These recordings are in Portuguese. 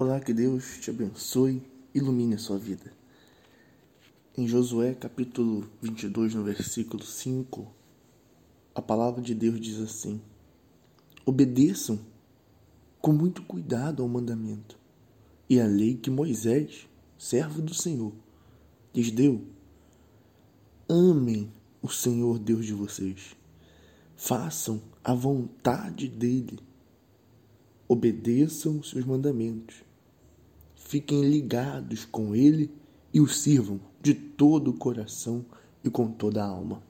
Olá, que Deus te abençoe, ilumine a sua vida. Em Josué capítulo 22, no versículo 5, a palavra de Deus diz assim: Obedeçam com muito cuidado ao mandamento e à lei que Moisés, servo do Senhor, lhes deu. Amem o Senhor Deus de vocês. Façam a vontade dele. Obedeçam os seus mandamentos fiquem ligados com Ele e o sirvam de todo o coração e com toda a alma.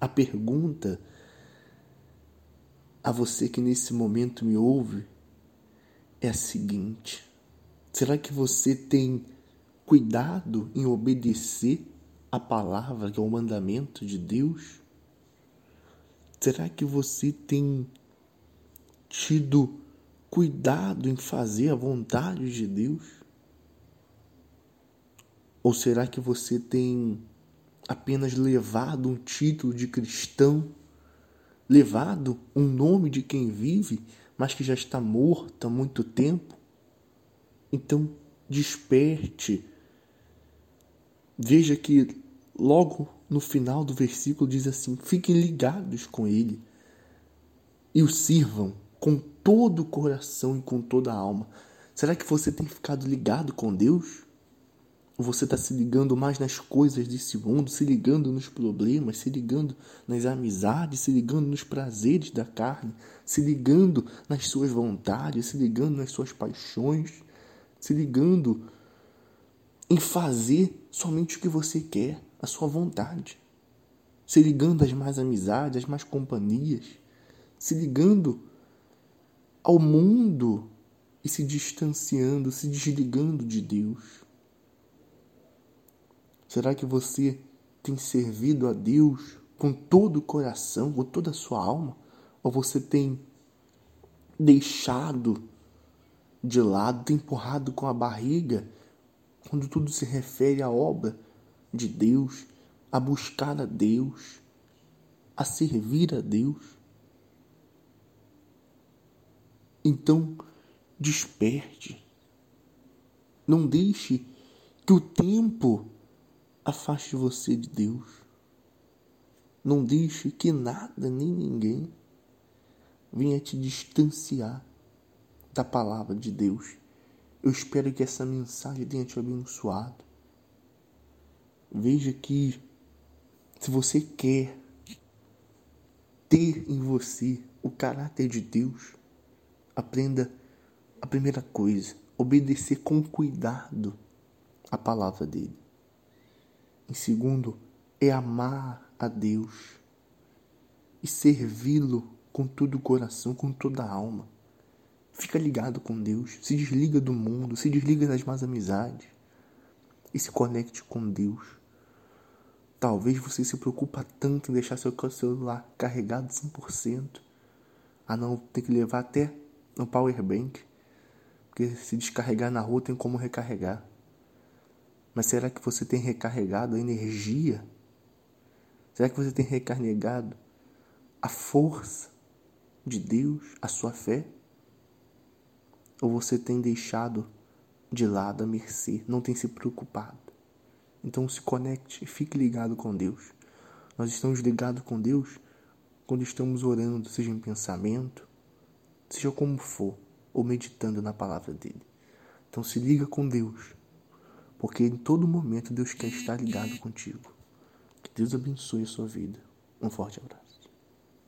A pergunta a você que nesse momento me ouve é a seguinte: será que você tem cuidado em obedecer a palavra, que é o mandamento de Deus? Será que você tem tido cuidado em fazer a vontade de Deus? Ou será que você tem apenas levado um título de cristão, levado um nome de quem vive, mas que já está morto há muito tempo? Então, desperte. Veja que logo no final do versículo diz assim: fiquem ligados com ele e o sirvam com todo o coração e com toda a alma. Será que você tem ficado ligado com Deus? Ou você está se ligando mais nas coisas desse mundo, se ligando nos problemas, se ligando nas amizades, se ligando nos prazeres da carne, se ligando nas suas vontades, se ligando nas suas paixões, se ligando em fazer somente o que você quer, a sua vontade, se ligando às mais amizades, às mais companhias, se ligando ao mundo e se distanciando, se desligando de Deus? Será que você tem servido a Deus com todo o coração, com toda a sua alma? Ou você tem deixado de lado, tem empurrado com a barriga quando tudo se refere à obra de Deus, a buscar a Deus, a servir a Deus? Então, desperte. Não deixe que o tempo afaste você de Deus. Não deixe que nada nem ninguém venha te distanciar da palavra de Deus. Eu espero que essa mensagem tenha te abençoado. Veja que se você quer ter em você o caráter de Deus, Aprenda a primeira coisa, obedecer com cuidado a palavra dele. Em segundo, é amar a Deus e servi-lo com todo o coração, com toda a alma. Fica ligado com Deus, se desliga do mundo, se desliga das más amizades e se conecte com Deus. Talvez você se preocupa tanto em deixar seu celular carregado 100%. Ah não, tem que levar até no power bank, porque se descarregar na rua tem como recarregar. Mas será que você tem recarregado a energia? Será que você tem recarregado a força de Deus, a sua fé? Ou você tem deixado de lado a mercê, não tem se preocupado? Então se conecte e fique ligado com Deus. Nós estamos ligados com Deus quando estamos orando, seja em pensamento, seja como for, ou meditando na palavra dele. Então se liga com Deus, porque em todo momento Deus quer estar ligado contigo. Que Deus abençoe a sua vida. Um forte abraço.